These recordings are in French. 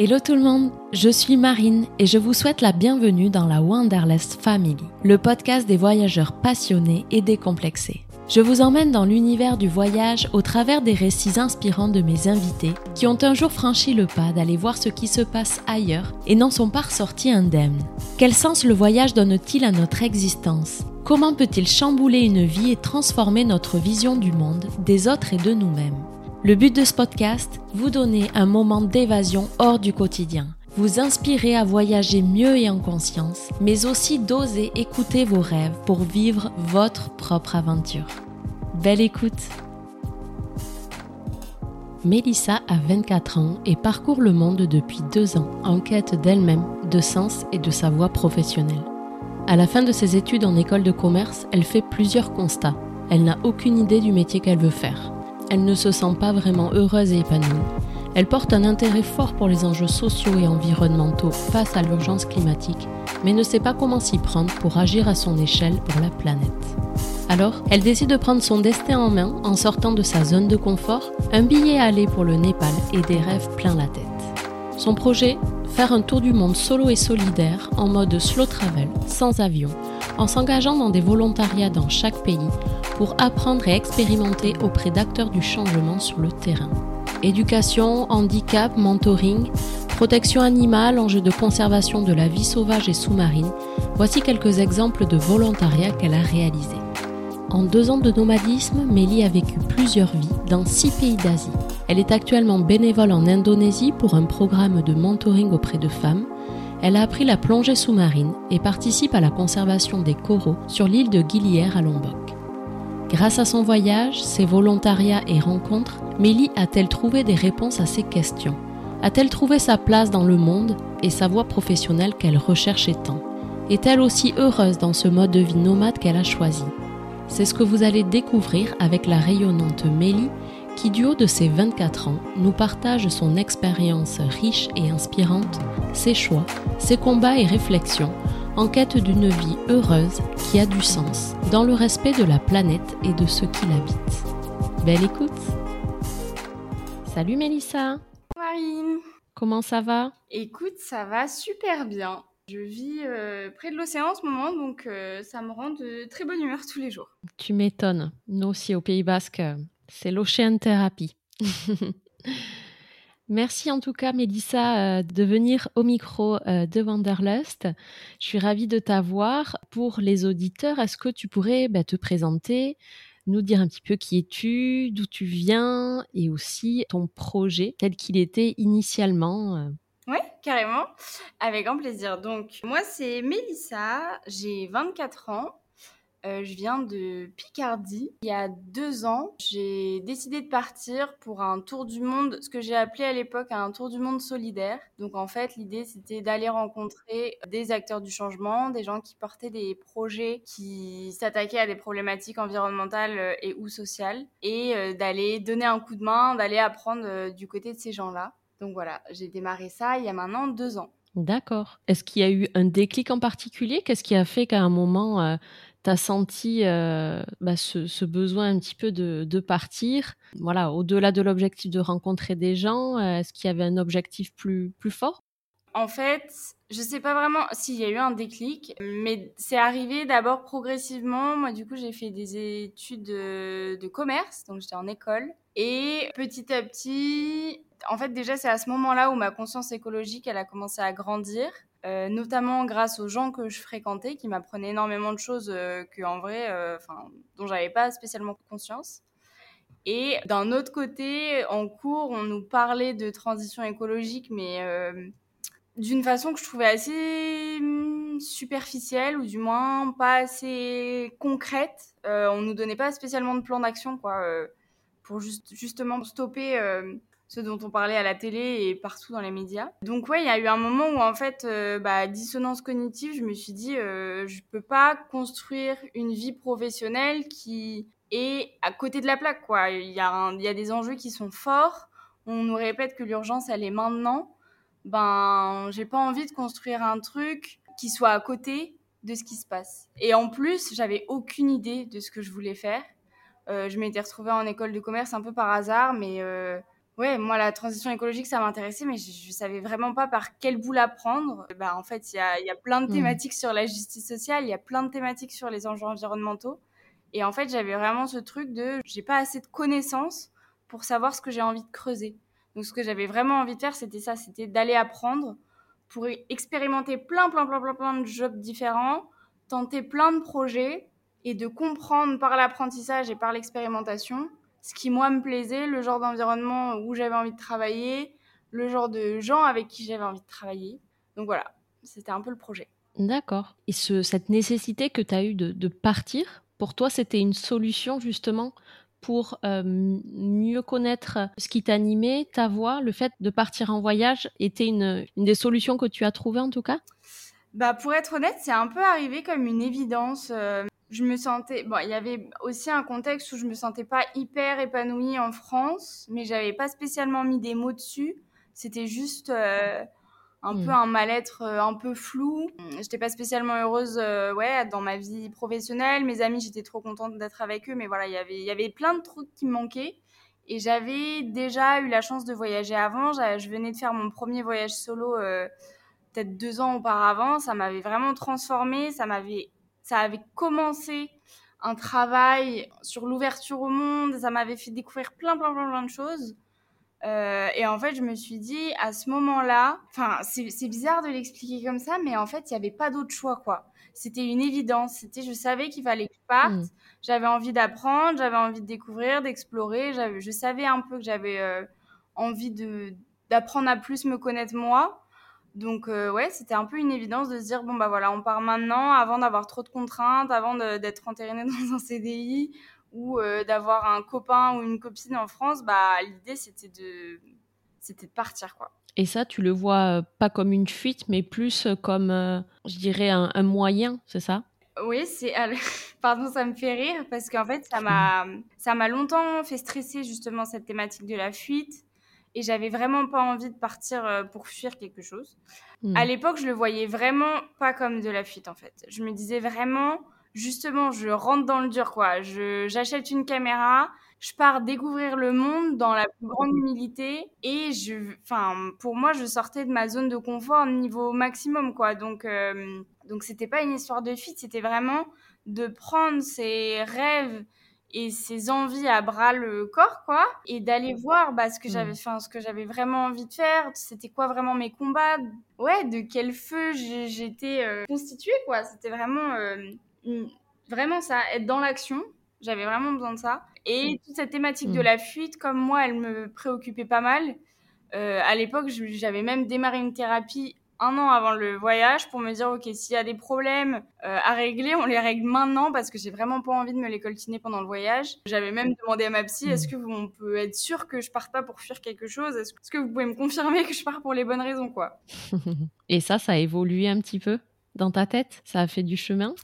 Hello tout le monde, je suis Marine et je vous souhaite la bienvenue dans la Wanderlust Family, le podcast des voyageurs passionnés et décomplexés. Je vous emmène dans l'univers du voyage au travers des récits inspirants de mes invités qui ont un jour franchi le pas d'aller voir ce qui se passe ailleurs et n'en sont pas ressortis indemnes. Quel sens le voyage donne-t-il à notre existence? Comment peut-il chambouler une vie et transformer notre vision du monde, des autres et de nous-mêmes? Le but de ce podcast, vous donner un moment d'évasion hors du quotidien, vous inspirer à voyager mieux et en conscience, mais aussi d'oser écouter vos rêves pour vivre votre propre aventure. Belle écoute Mélissa a 24 ans et parcourt le monde depuis deux ans en quête d'elle-même, de sens et de sa voie professionnelle. À la fin de ses études en école de commerce, elle fait plusieurs constats. Elle n'a aucune idée du métier qu'elle veut faire. Elle ne se sent pas vraiment heureuse et épanouie. Elle porte un intérêt fort pour les enjeux sociaux et environnementaux face à l'urgence climatique, mais ne sait pas comment s'y prendre pour agir à son échelle pour la planète. Alors, elle décide de prendre son destin en main en sortant de sa zone de confort, un billet à aller pour le Népal et des rêves plein la tête. Son projet Faire un tour du monde solo et solidaire en mode slow travel, sans avion, en s'engageant dans des volontariats dans chaque pays pour apprendre et expérimenter auprès d'acteurs du changement sur le terrain. Éducation, handicap, mentoring, protection animale, enjeux de conservation de la vie sauvage et sous-marine, voici quelques exemples de volontariat qu'elle a réalisés. En deux ans de nomadisme, Mélie a vécu plusieurs vies dans six pays d'Asie. Elle est actuellement bénévole en Indonésie pour un programme de mentoring auprès de femmes. Elle a appris la plongée sous-marine et participe à la conservation des coraux sur l'île de Gilière à Lombok. Grâce à son voyage, ses volontariats et rencontres, Mélie a-t-elle trouvé des réponses à ces questions? A-t-elle trouvé sa place dans le monde et sa voie professionnelle qu'elle recherchait tant? Est-elle aussi heureuse dans ce mode de vie nomade qu'elle a choisi? C'est ce que vous allez découvrir avec la rayonnante Mélie qui, du haut de ses 24 ans, nous partage son expérience riche et inspirante, ses choix, ses combats et réflexions en quête d'une vie heureuse qui a du sens, dans le respect de la planète et de ceux qui l'habitent. Belle écoute Salut Mélissa Marine Comment ça va? Écoute, ça va super bien. Je vis euh, près de l'océan en ce moment, donc euh, ça me rend de très bonne humeur tous les jours. Tu m'étonnes. Nous aussi au Pays Basque, c'est l'Ocean Thérapie. Merci en tout cas, Mélissa, euh, de venir au micro euh, de Wanderlust. Je suis ravie de t'avoir. Pour les auditeurs, est-ce que tu pourrais bah, te présenter, nous dire un petit peu qui es-tu, d'où tu viens et aussi ton projet tel qu'il était initialement euh? Oui, carrément, avec grand plaisir. Donc, moi, c'est Mélissa, j'ai 24 ans. Euh, je viens de Picardie. Il y a deux ans, j'ai décidé de partir pour un tour du monde, ce que j'ai appelé à l'époque un tour du monde solidaire. Donc en fait, l'idée c'était d'aller rencontrer des acteurs du changement, des gens qui portaient des projets qui s'attaquaient à des problématiques environnementales euh, et ou sociales, et euh, d'aller donner un coup de main, d'aller apprendre du côté de ces gens-là. Donc voilà, j'ai démarré ça il y a maintenant deux ans. D'accord. Est-ce qu'il y a eu un déclic en particulier? Qu'est-ce qui a fait qu'à un moment, tu as senti euh, bah, ce, besoin un petit peu de, partir Voilà, au-delà de l'objectif de rencontrer des gens, euh, est-ce qu'il y avait un objectif plus, plus fort? En fait, je sais pas vraiment s'il y a eu un déclic, mais c'est arrivé d'abord progressivement. Moi, du coup, j'ai fait des études de, de commerce, donc j'étais en école. Et petit à petit, en fait, déjà, c'est à ce moment-là où ma conscience écologique, elle a commencé à grandir. Euh, notamment grâce aux gens que je fréquentais, qui m'apprenaient énormément de choses euh, que, en vrai, euh, dont j'avais pas spécialement conscience. Et d'un autre côté, en cours, on nous parlait de transition écologique, mais d'une façon que je trouvais assez hum, superficielle, ou du moins pas assez concrète. on nous donnait pas spécialement de plan d'action, quoi, pour juste, justement stopper ce dont on parlait à la télé et partout dans les médias. Donc ouais, il y a eu un moment où en fait, euh, bah, dissonance cognitive, je me suis dit, euh, je peux pas construire une vie professionnelle qui est à côté de la plaque, quoi. Il y, a des enjeux qui sont forts. On nous répète que l'urgence, elle est maintenant. Ben, j'ai pas envie de construire un truc qui soit à côté de ce qui se passe. Et en plus, j'avais aucune idée de ce que je voulais faire. Euh, je m'étais retrouvée en école de commerce un peu par hasard, mais euh, Ouais, moi, la transition écologique, ça m'intéressait, mais je, ne savais vraiment pas par quel bout la prendre. Bah, en fait, il y a, y a, plein de mmh. thématiques sur la justice sociale, il y a plein de thématiques sur les enjeux environnementaux. Et en fait, j'avais vraiment ce truc de j'ai pas assez de connaissances pour savoir ce que j'ai envie de creuser. Donc, ce que j'avais vraiment envie de faire, c'était ça, c'était d'aller apprendre pour expérimenter plein, plein, plein, plein, plein de jobs différents, tenter plein de projets et de comprendre par l'apprentissage et par l'expérimentation ce qui moi me plaisait, le genre d'environnement où j'avais envie de travailler, le genre de gens avec qui j'avais envie de travailler. Donc voilà, c'était un peu le projet. D'accord. Et ce, cette nécessité que tu as eue de, partir, pour toi, c'était une solution justement pour euh, mieux connaître ce qui t'animait, ta voix, le fait de partir en voyage était une, une des solutions que tu as trouvées en tout cas? Bah, pour être honnête, c'est un peu arrivé comme une évidence. Euh, je me sentais bon il y avait aussi un contexte où je me sentais pas hyper épanouie en France mais j'avais pas spécialement mis des mots dessus. C'était juste euh, un peu hmm. un mal-être euh, un peu flou. J'étais pas spécialement heureuse euh, ouais dans ma vie professionnelle. Mes amis j'étais trop contente d'être avec eux mais voilà il y avait il y avait plein de trucs qui me manquaient. Et j'avais déjà eu la chance de voyager avant. Je venais de faire mon premier voyage solo peut-être deux ans auparavant. Ça m'avait vraiment transformée. Ça m'avait ça avait commencé un travail sur l'ouverture au monde, ça m'avait fait découvrir plein, plein, plein, plein de choses. Euh, et en fait, je me suis dit, à ce moment-là, enfin, c'est bizarre de l'expliquer comme ça, mais en fait, il n'y avait pas d'autre choix, quoi. C'était une évidence. C'était, je savais qu'il fallait que je parte. Mmh. J'avais envie d'apprendre, j'avais envie de découvrir, d'explorer. Je savais un peu que j'avais euh, envie d'apprendre à plus me connaître moi. Donc euh, ouais, c'était un peu une évidence de se dire bon bah voilà, on part maintenant avant d'avoir trop de contraintes, avant d'être entériné dans un CDI ou euh, d'avoir un copain ou une copine en France. Bah l'idée c'était de c'était de partir quoi. Et ça, tu le vois euh, pas comme une fuite, mais plus comme, je dirais, un, un moyen, c'est ça? Oui, c'est. Pardon, ça me fait rire parce qu'en fait, ça m'a, ça m'a longtemps fait stresser justement cette thématique de la fuite et j'avais vraiment pas envie de partir euh, pour fuir quelque chose. Hmm. À l'époque, je le voyais vraiment pas comme de la fuite en fait. Je me disais vraiment, justement, je rentre dans le dur quoi. j'achète une caméra, je pars découvrir le monde dans la plus grande humilité et je, enfin, pour moi, je sortais de ma zone de confort niveau maximum quoi. Donc, euh, donc c'était pas une histoire de fuite, c'était vraiment de prendre ses rêves et ses envies à bras le corps quoi et d'aller voir bah, ce que j'avais mmh. ce que j'avais vraiment envie de faire c'était quoi vraiment mes combats ouais de quel feu j'étais euh, constituée quoi. C'était vraiment euh, vraiment ça être dans l'action. J'avais vraiment besoin de ça. Et toute cette thématique de la fuite comme moi elle me préoccupait pas mal. Euh, à l'époque j'avais même démarré une thérapie un an avant le voyage pour me dire ok s'il y a des problèmes euh, à régler on les règle maintenant parce que j'ai vraiment pas envie de me les coltiner pendant le voyage. J'avais même demandé à ma psy est-ce que on peut être sûr que je parte pas pour fuir quelque chose? Est-ce que vous pouvez me confirmer que je pars pour les bonnes raisons quoi? Et ça ça a évolué un petit peu dans ta tête? Ça a fait du chemin?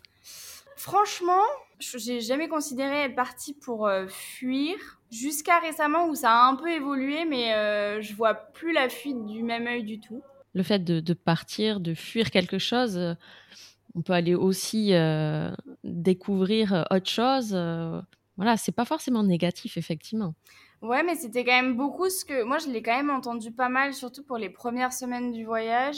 Franchement j'ai jamais considéré être partie pour euh, fuir. Jusqu'à récemment où ça a un peu évolué mais euh, je vois plus la fuite du même œil du tout le fait de, partir, de fuir quelque chose, euh, on peut aller aussi euh, découvrir euh, autre chose. voilà, c'est pas forcément négatif, effectivement. Ouais, mais c'était quand même beaucoup ce que. Moi, je l'ai quand même entendu pas mal, surtout pour les premières semaines du voyage,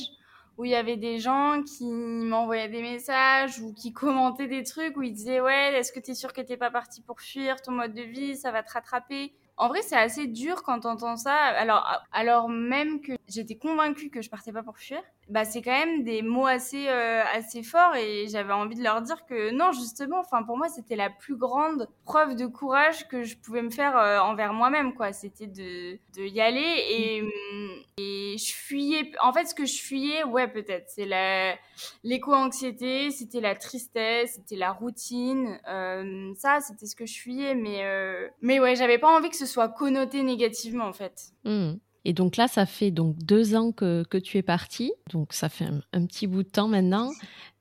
où il y avait des gens qui m'envoyaient des messages ou qui commentaient des trucs où ils disaient Ouais, est-ce que tu es sûr que t'es pas parti pour fuir ton mode de vie Ça va te rattraper? En vrai, c'est assez dur quand on entend ça. Alors, alors même que j'étais convaincue que je partais pas pour fuir, bah c'est quand même des mots assez euh, assez forts et j'avais envie de leur dire que non, justement, enfin pour moi, c'était la plus grande preuve de courage que je pouvais me faire euh, envers moi-même quoi. C'était de de y aller et et je fuyais. En fait, ce que je fuyais, ouais, peut-être, c'est la l'éco-anxiété, c'était la tristesse, c'était la routine. Euh, ça, c'était ce que je fuyais, mais mais ouais, j'avais pas envie que ce soit connoté négativement en fait. Mmh. Et donc là, ça fait donc deux ans que, que tu es partie, donc ça fait un, petit bout de temps maintenant.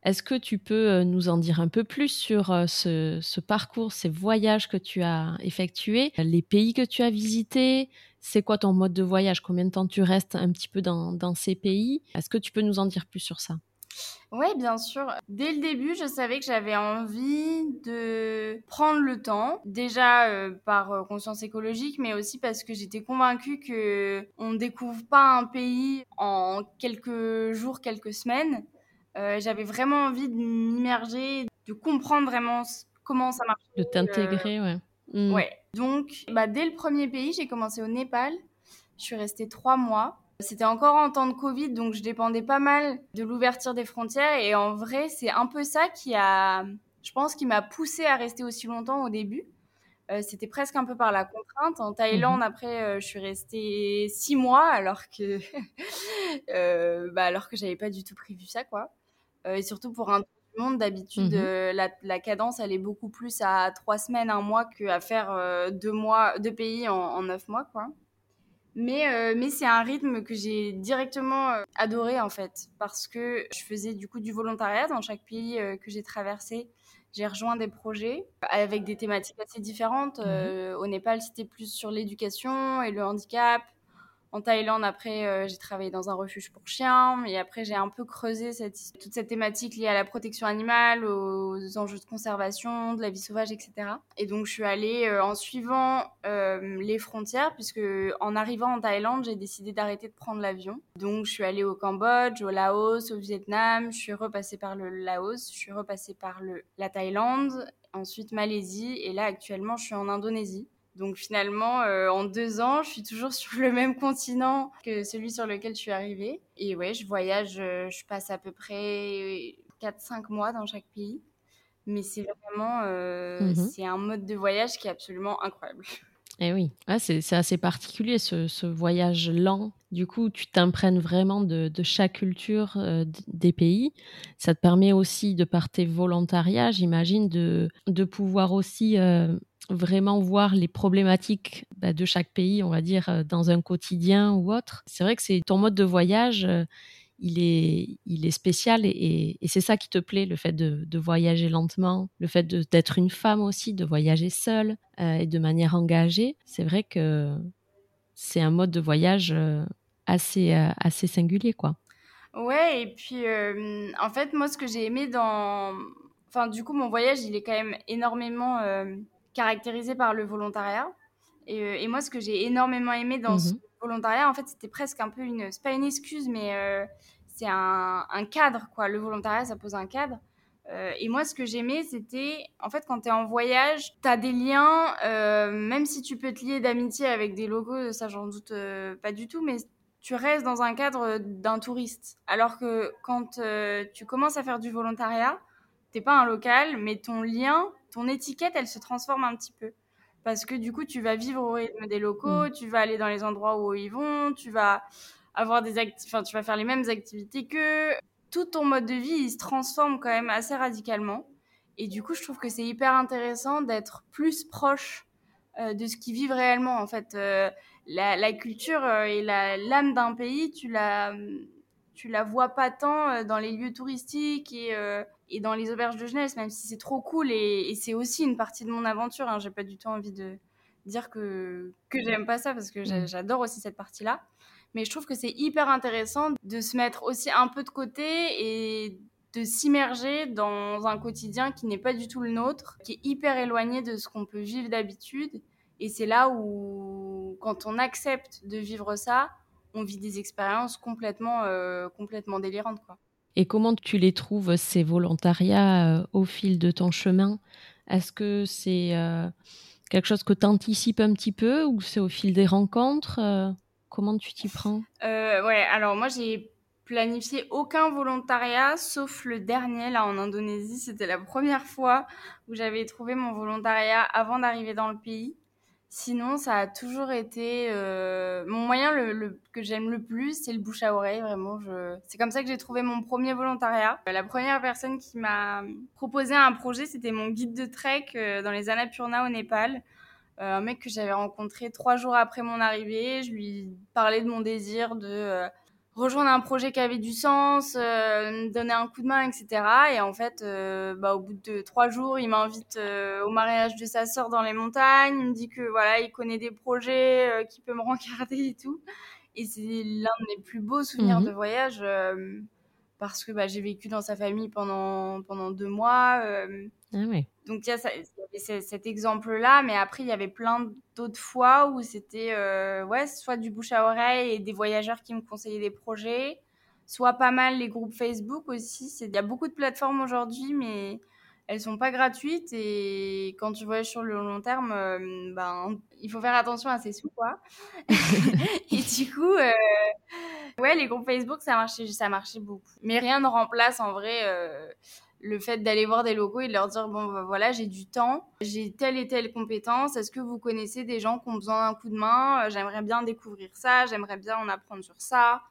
Est-ce que tu peux euh, nous en dire un peu plus sur euh, ce, parcours, ces voyages que tu as effectués, les pays que tu as visités? C'est quoi ton mode de voyage? Combien de temps tu restes un petit peu dans ces pays? Est-ce que tu peux nous en dire plus sur ça? Oui, bien sûr. Dès le début, je savais que j'avais envie de prendre le temps, déjà euh, par euh, conscience écologique, mais aussi parce que j'étais convaincue que on ne découvre pas un pays en quelques jours, quelques semaines. Euh, j'avais vraiment envie de m'immerger, de comprendre vraiment comment ça marche. De t'intégrer, ouais. Mm. Ouais. Donc, bah, dès le premier pays, j'ai commencé au Népal. Je suis restée trois mois. C'était encore en temps de Covid, donc je dépendais pas mal de l'ouverture des frontières. Et en vrai, c'est un peu ça qui a, je pense, qui m'a poussée à rester aussi longtemps au début. Euh, c'était presque un peu par la contrainte. En Thaïlande, mhm. après, euh, je suis restée six mois, alors que, euh, bah, alors que j'avais pas du tout prévu ça, quoi. et surtout pour un monde, d'habitude, mhm. la, cadence, elle est beaucoup plus à trois semaines, un mois, qu'à faire deux mois, deux pays en, en neuf mois, quoi. Mais, euh, mais c'est un rythme que j'ai directement euh, adoré en fait, parce que je faisais du coup du volontariat dans chaque pays euh, que j'ai traversé. J'ai rejoint des projets avec des thématiques assez différentes. Mmh au Népal, c'était plus sur l'éducation et le handicap. En Thaïlande, après, euh, j'ai travaillé dans un refuge pour chiens. Et après, j'ai un peu creusé toute cette thématique liée à la protection animale, aux enjeux de conservation, de la vie sauvage, etc. Et donc, je suis allée euh, en suivant euh, les frontières, puisque en arrivant en Thaïlande, j'ai décidé d'arrêter de prendre l'avion. Donc, je suis allée au Cambodge, au Laos, au Vietnam. Je suis repassée par le Laos, je suis repassée par la Thaïlande, ensuite Malaisie. Et là, actuellement, je suis en Indonésie. Donc finalement, euh, en deux ans, je suis toujours sur le même continent que celui sur lequel je suis arrivée. Et ouais, je voyage, euh, je passe à peu près 4-5 mois dans chaque pays. Mais c'est vraiment, euh, mhm. c'est un mode de voyage qui est absolument incroyable. Eh oui, c'est assez particulier ce, voyage lent. Du coup, tu t'imprègnes vraiment de, chaque culture des pays. Ça te permet aussi, de par tes volontariats, j'imagine, de, pouvoir aussi vraiment voir les problématiques bah, de chaque pays, on va dire, euh, dans un quotidien ou autre. C'est vrai que c'est ton mode de voyage, euh, il est, il est spécial et, c'est ça qui te plaît, le fait de, voyager lentement, le fait d'être une femme aussi, de voyager seule euh, et de manière engagée. C'est vrai que c'est un mode de voyage assez, assez singulier, quoi. Ouais, et puis en fait, moi, ce que j'ai aimé dans. Enfin, du coup, mon voyage, il est quand même énormément caractérisé par le volontariat. Et, euh, et moi, ce que j'ai énormément aimé dans ce mhm. volontariat, en fait, c'était presque un peu une. C'est pas une excuse, mais euh, c'est un, un, cadre, quoi. Le volontariat, ça pose un cadre. Euh, et moi, ce que j'aimais, c'était, en fait, quand tu es en voyage, tu as des liens, même si tu peux te lier d'amitié avec des locaux, ça, j'en doute pas du tout, mais tu restes dans un cadre d'un touriste. Alors que quand tu commences à faire du volontariat, t'es pas un local, mais ton lien, ton étiquette, elle se transforme un petit peu. Parce que du coup, tu vas vivre au rythme des locaux, mm. tu vas aller dans les endroits où ils vont, tu vas avoir des enfin, tu vas faire les mêmes activités que tout ton mode de vie, il se transforme quand même assez radicalement. Et du coup, je trouve que c'est hyper intéressant d'être plus proche euh, de ce qui vivent réellement. En fait, euh, la, culture euh, et l'âme d'un pays, tu la, tu la vois pas tant dans les lieux touristiques et et dans les auberges de jeunesse, même si c'est trop cool et, c'est aussi une partie de mon aventure. Hein, j'ai pas du tout envie de dire que, que j'aime pas ça parce que mm. j'adore aussi cette partie-là. Mais je trouve que c'est hyper intéressant de se mettre aussi un peu de côté et de s'immerger dans un quotidien qui n'est pas du tout le nôtre, qui est hyper éloigné de ce qu'on peut vivre d'habitude. Et c'est là où, quand on accepte de vivre ça, on vit des expériences complètement, euh, complètement délirantes. Quoi. Et comment tu les trouves, ces volontariats, euh, au fil de ton chemin? Est-ce que c'est euh, quelque chose que tu anticipes un petit peu ou c'est au fil des rencontres euh, Comment tu t'y prends? Ouais, alors moi j'ai planifié aucun volontariat sauf le dernier là en Indonésie. C'était la première fois où j'avais trouvé mon volontariat avant d'arriver dans le pays. Sinon, ça a toujours été euh, mon moyen le, que j'aime le plus, c'est le bouche à oreille. Vraiment, c'est comme ça que j'ai trouvé mon premier volontariat. La première personne qui m'a proposé un projet, c'était mon guide de trek euh, dans les Annapurna au Népal. Euh, un mec que j'avais rencontré trois jours après mon arrivée. Je lui parlais de mon désir de rejoindre un projet qui avait du sens, euh, donner un coup de main, etc. Et en fait, euh, bah, au bout de trois jours, il m'invite euh, au mariage de sa sœur dans les montagnes. Il me dit que voilà, il connaît des projets, qu'il peut me rencarder et tout. Et c'est l'un de mes plus beaux souvenirs mhm. de voyage. parce que bah, j'ai vécu dans sa famille pendant, pendant deux mois. Ah oui. Donc il y, a cet exemple-là, mais après il y avait plein d'autres fois où c'était euh, ouais, soit du bouche à oreille et des voyageurs qui me conseillaient des projets, soit pas mal les groupes Facebook aussi. Il y a beaucoup de plateformes aujourd'hui, mais elles sont pas gratuites et quand tu voyages sur le long terme, euh, ben, il faut faire attention à ses sous, quoi. et du coup, euh, ouais, les groupes Facebook, ça marchait, ça marchait beaucoup. Mais rien ne remplace en vrai euh, le fait d'aller voir des locaux et de leur dire bon, ben, voilà, j'ai du temps, j'ai telle et telle compétence. Est-ce que vous connaissez des gens qui ont besoin d'un coup de main J'aimerais bien découvrir ça, j'aimerais bien en apprendre sur ça.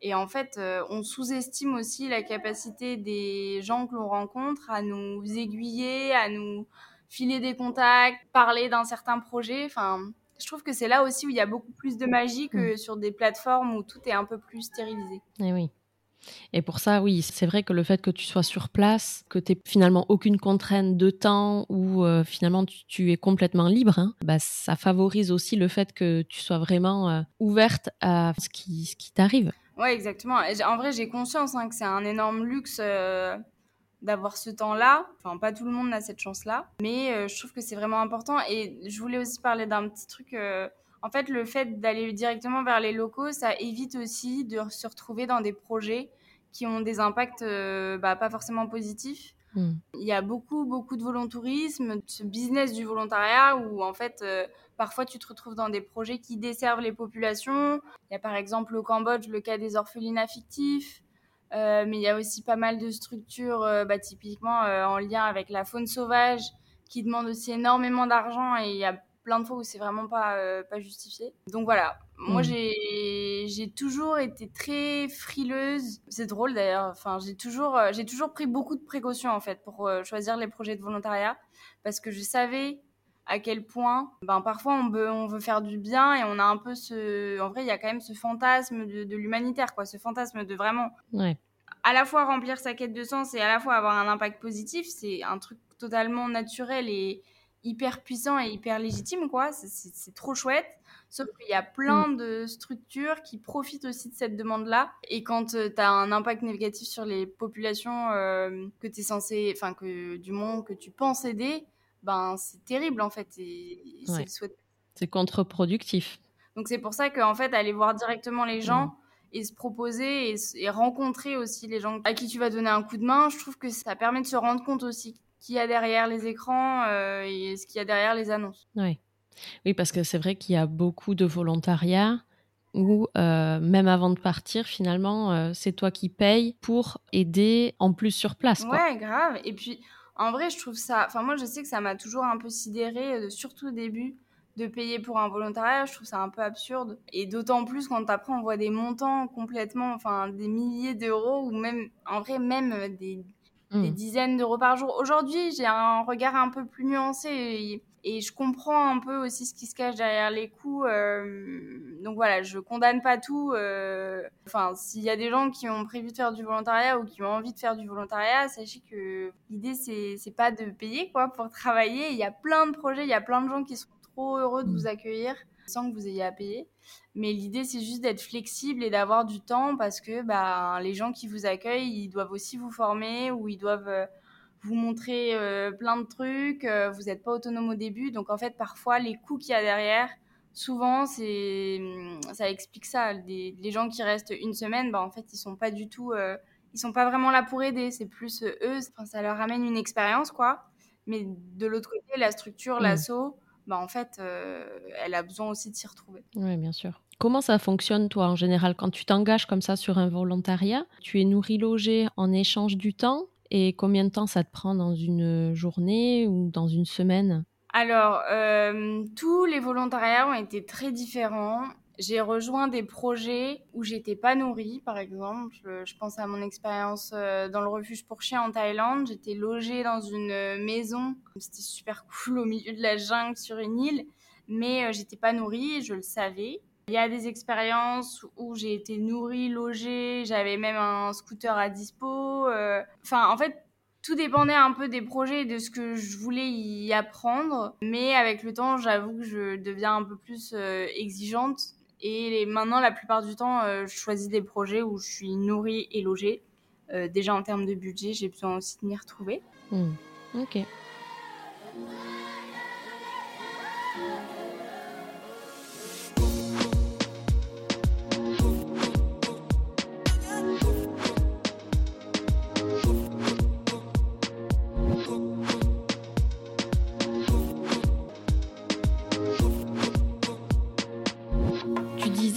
Et en fait, euh, on sous-estime aussi la capacité des gens que l'on rencontre à nous aiguiller, à nous filer des contacts, parler d'un certain projet. Enfin, je trouve que c'est là aussi où il y a beaucoup plus de magie que mm. sur des plateformes où tout est un peu plus stérilisé. Et eh oui. Et pour ça, oui, c'est vrai que le fait que tu sois sur place, que tu finalement aucune contrainte de temps ou euh, finalement tu, es complètement libre, hein, bah, ça favorise aussi le fait que tu sois vraiment euh, ouverte à ce qui, t'arrive. Ouais, exactement. En vrai, j'ai conscience hein, que c'est un énorme luxe euh, d'avoir ce temps-là. Enfin, pas tout le monde n'a cette chance-là. Mais je trouve que c'est vraiment important. Et je voulais aussi parler d'un petit truc. Euh, en fait, le fait d'aller directement vers les locaux, ça évite aussi de se retrouver dans des projets qui ont des impacts bah, pas forcément positifs. Hmm. Il y a beaucoup, beaucoup de volontourisme, ce business du volontariat où en fait Parfois, tu te retrouves dans des projets qui desservent les populations. Il y a par exemple au Cambodge le cas des orphelinats fictifs. Euh, mais il y a aussi pas mal de structures, euh, bah, typiquement euh, en lien avec la faune sauvage, qui demandent aussi énormément d'argent et il y a plein de fois où c'est vraiment pas, pas justifié. Donc voilà, moi mm. j'ai toujours été très frileuse. C'est drôle d'ailleurs, enfin, j'ai toujours, j'ai toujours pris beaucoup de précautions en fait pour choisir les projets de volontariat parce que je savais à quel point ben, parfois on veut, on veut faire du bien et on a un peu ce... En vrai, il y a quand même ce fantasme de, l'humanitaire, quoi, ce fantasme de vraiment à la fois remplir sa quête de sens et à la fois avoir un impact positif. C'est un truc totalement naturel et hyper puissant et hyper légitime, quoi. C'est trop chouette. Sauf qu'il y a plein mm. de structures qui profitent aussi de cette demande-là. Et quand euh, tu as un impact négatif sur les populations euh, que tu es censé, enfin, que du monde que tu penses aider, ben c'est terrible en fait. C'est contre-productif. Donc c'est pour ça qu'en fait, aller voir directement les gens et se proposer et, rencontrer aussi les gens à qui tu vas donner un coup de main, je trouve que ça permet de se rendre compte aussi qui y a derrière les écrans euh, et ce qu'il y a derrière les annonces. Oui, oui parce que c'est vrai qu'il y a beaucoup de volontariat où euh, même avant de partir, finalement, euh, c'est toi qui payes pour aider en plus sur place. Quoi. Ouais, grave. Et puis, en vrai, je trouve ça. Enfin, moi, je sais que ça m'a toujours un peu sidéré, surtout au début, de payer pour un volontariat. Je trouve ça un peu absurde. Et d'autant plus quand après, on voit des montants complètement. Enfin, des milliers d'euros ou même. En vrai, même euh, des, des mmh. dizaines d'euros par jour. Aujourd'hui, j'ai un regard un peu plus nuancé. Et, et je comprends un peu aussi ce qui se cache derrière les coûts. Euh, donc voilà, je condamne pas tout. Euh, enfin, s'il y a des gens qui ont prévu de faire du volontariat ou qui ont envie de faire du volontariat, sachez que l'idée c'est c'est pas de payer quoi pour travailler. Il y a plein de projets, il y a plein de gens qui sont trop heureux de vous accueillir sans que vous ayez à payer. Mais l'idée, c'est juste d'être flexible et d'avoir du temps parce que bah, les gens qui vous accueillent, ils doivent aussi vous former ou ils doivent euh, vous montrer euh, plein de trucs, euh, vous n'êtes pas autonome au début. Donc en fait, parfois, les coûts qu'il y a derrière, souvent, c'est, ça explique ça. les gens qui restent une semaine, bah, en fait, ils sont pas du tout, euh, ils sont pas vraiment là pour aider. C'est plus eux, ça leur amène une expérience, quoi. Mais de l'autre côté, la structure, l'assaut, bah, en fait, elle a besoin aussi de s'y retrouver. Oui, bien sûr. Comment ça fonctionne, toi, en général, quand tu t'engages comme ça sur un volontariat? Tu es nourri, logé en échange du temps? Et combien de temps ça te prend dans une journée ou dans une semaine? Alors, euh, tous les volontariats ont été très différents. J'ai rejoint des projets où j'étais pas nourrie, par exemple. Je, pense à mon expérience euh, dans le refuge pour chiens en Thaïlande. J'étais logée dans une maison. C'était super cool au milieu de la jungle sur une île. Mais euh, j'étais pas nourrie, je le savais. Il y a des expériences où j'ai été nourrie, logée, j'avais même un scooter à dispo. Euh. Enfin, en fait, tout dépendait un peu des projets et de ce que je voulais y apprendre. Mais avec le temps, j'avoue que je deviens un peu plus euh, exigeante. Et maintenant, la plupart du temps, euh, je choisis des projets où je suis nourrie et logée. déjà en termes de budget, j'ai besoin aussi de m'y retrouver. Hmm. Ok.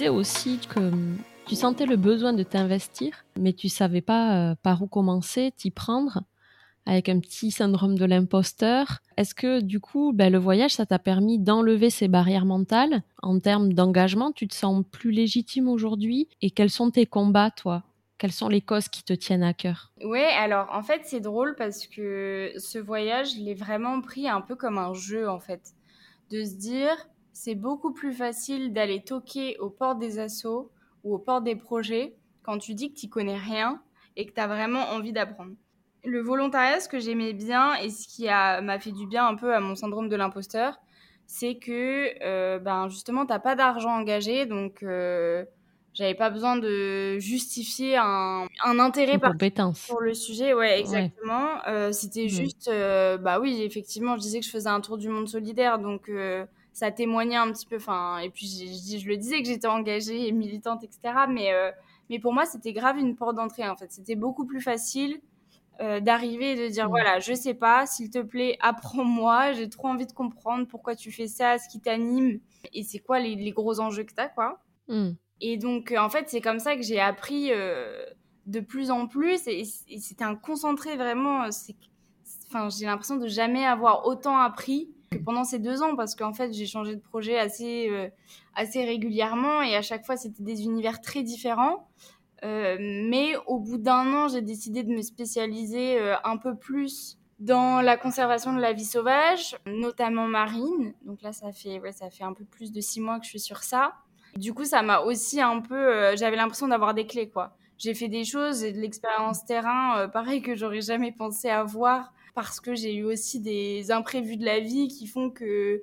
Aussi que tu sentais le besoin de t'investir, mais tu savais pas euh, par où commencer, t'y prendre, avec un petit syndrome de l'imposteur. Est-ce que du coup, ben, le voyage, ça t'a permis d'enlever ces barrières mentales? En termes d'engagement Tu te sens plus légitime aujourd'hui? Et quels sont tes combats, toi? Quelles sont les causes qui te tiennent à cœur? Oui, alors en fait c'est drôle parce que ce voyage, je l'ai vraiment pris un peu comme un jeu en fait. De se dire, c'est beaucoup plus facile d'aller toquer aux portes des assos ou aux portes des projets quand tu dis que tu connais rien et que tu as vraiment envie d'apprendre. Le volontariat, ce que j'aimais bien et ce qui m'a fait du bien un peu à mon syndrome de l'imposteur, c'est que euh, ben justement, tu n'as pas d'argent engagé, donc euh, j'avais pas besoin de justifier un, un intérêt pour le sujet. Ouais, exactement. Euh, c'était mmh. juste, bah oui, effectivement, je disais que je faisais un tour du monde solidaire, donc ça témoignait un petit peu. Enfin, et puis je, je le disais que j'étais engagée et militante, etc. Mais, euh, mais pour moi, c'était grave une porte d'entrée. En fait, c'était beaucoup plus facile euh, d'arriver et de dire mmh. voilà, je sais pas, s'il te plaît, apprends-moi. J'ai trop envie de comprendre pourquoi tu fais ça, ce qui t'anime et c'est quoi les, les, gros enjeux que t'as, quoi. Mmh. Et donc, euh, en fait, c'est comme ça que j'ai appris de plus en plus et, et c'était un concentré vraiment. Enfin, j'ai l'impression de jamais avoir autant appris que pendant ces deux ans parce qu'en fait j'ai changé de projet assez euh, assez régulièrement et à chaque fois c'était des univers très différents. Euh, mais au bout d'un an j'ai décidé de me spécialiser euh, un peu plus dans la conservation de la vie sauvage notamment marine. Donc là ça fait ouais, ça fait un peu plus de six mois que je suis sur ça. Du coup ça m'a aussi un peu j'avais l'impression d'avoir des clés quoi. J'ai fait des choses et de l'expérience terrain pareil que j'aurais jamais pensé avoir parce que j'ai eu aussi des imprévus de la vie qui font que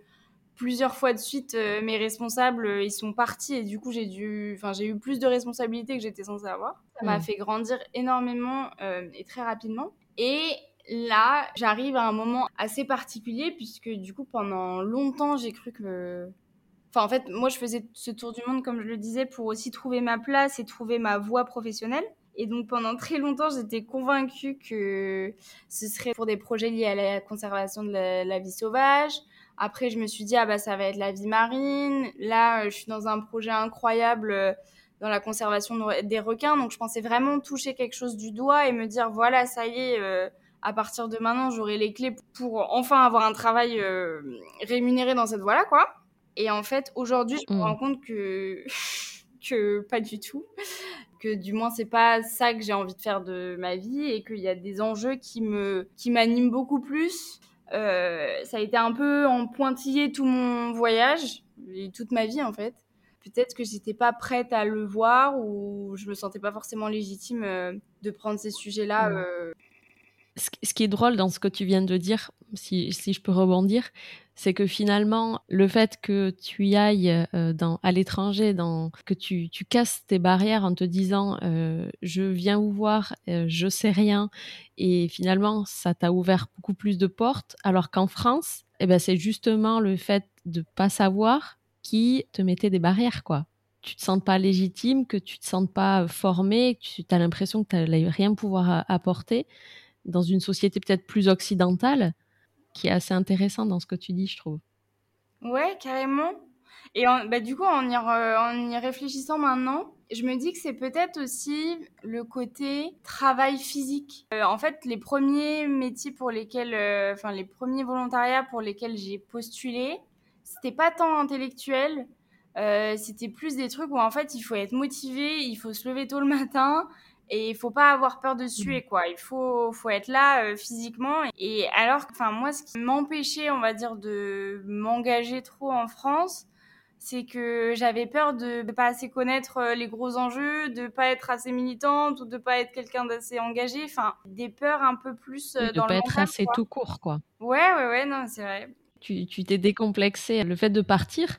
plusieurs fois de suite, euh, mes responsables, euh, ils sont partis et du coup, j'ai dû, enfin, j'ai eu plus de responsabilités que j'étais censée avoir. Ça m'a fait grandir énormément euh, et très rapidement. Et là, j'arrive à un moment assez particulier puisque du coup, pendant longtemps, j'ai cru que Enfin, en fait, moi, je faisais ce tour du monde, comme je le disais, pour aussi trouver ma place et trouver ma voie professionnelle. Et donc pendant très longtemps, j'étais convaincue que ce serait pour des projets liés à la conservation de la, vie sauvage. Après, je me suis dit, ah bah ça va être la vie marine. Là, je suis dans un projet incroyable euh, dans la conservation des requins. Donc je pensais vraiment toucher quelque chose du doigt et me dire, voilà, ça y est, euh, à partir de maintenant, j'aurai les clés pour enfin avoir un travail euh, rémunéré dans cette voie-là, quoi. Et en fait, aujourd'hui, je me mmh. rends compte que... que pas du tout que du moins c'est pas ça que j'ai envie de faire de ma vie et qu'il y a des enjeux qui me qui m'animent beaucoup plus. Euh, ça a été un peu en pointillé tout mon voyage et toute ma vie en fait. Peut-être que j'étais pas prête à le voir ou je me sentais pas forcément légitime euh, de prendre ces sujets-là. Mmh. Euh. Ce qui est drôle dans ce que tu viens de dire, si, si je peux rebondir, c'est que finalement, le fait que tu y ailles euh, dans, à l'étranger, dans, que tu, tu casses tes barrières en te disant euh, je viens vous voir, euh, je sais rien, et finalement, ça t'a ouvert beaucoup plus de portes, alors qu'en France, eh ben, c'est justement le fait de pas savoir qui te mettait des barrières, quoi. Tu te sens pas légitime, que tu te sens pas formé, que tu as l'impression que tu n'allais rien pouvoir apporter dans une société peut-être plus occidentale qui est assez intéressant dans ce que tu dis, je trouve. Ouais, carrément. Et bah, du coup, en y, en y, réfléchissant maintenant, je me dis que c'est peut-être aussi le côté travail physique. Euh, en fait, les premiers métiers pour lesquels, euh, enfin les premiers volontariats pour lesquels j'ai postulé, c'était pas tant intellectuel, euh, c'était plus des trucs où en fait il faut être motivé, il faut se lever tôt le matin, et il faut pas avoir peur de suer quoi il faut faut être là euh, physiquement et alors enfin moi ce qui m'empêchait on va dire de m'engager trop en France c'est que j'avais peur de ne pas assez connaître euh, les gros enjeux, de pas être assez militante ou de pas être quelqu'un d'assez engagé. Enfin, des peurs un peu plus euh, dans de pas être assez tout court, quoi. Ouais, ouais, ouais, non, c'est vrai. Tu t'es décomplexé. Le fait de partir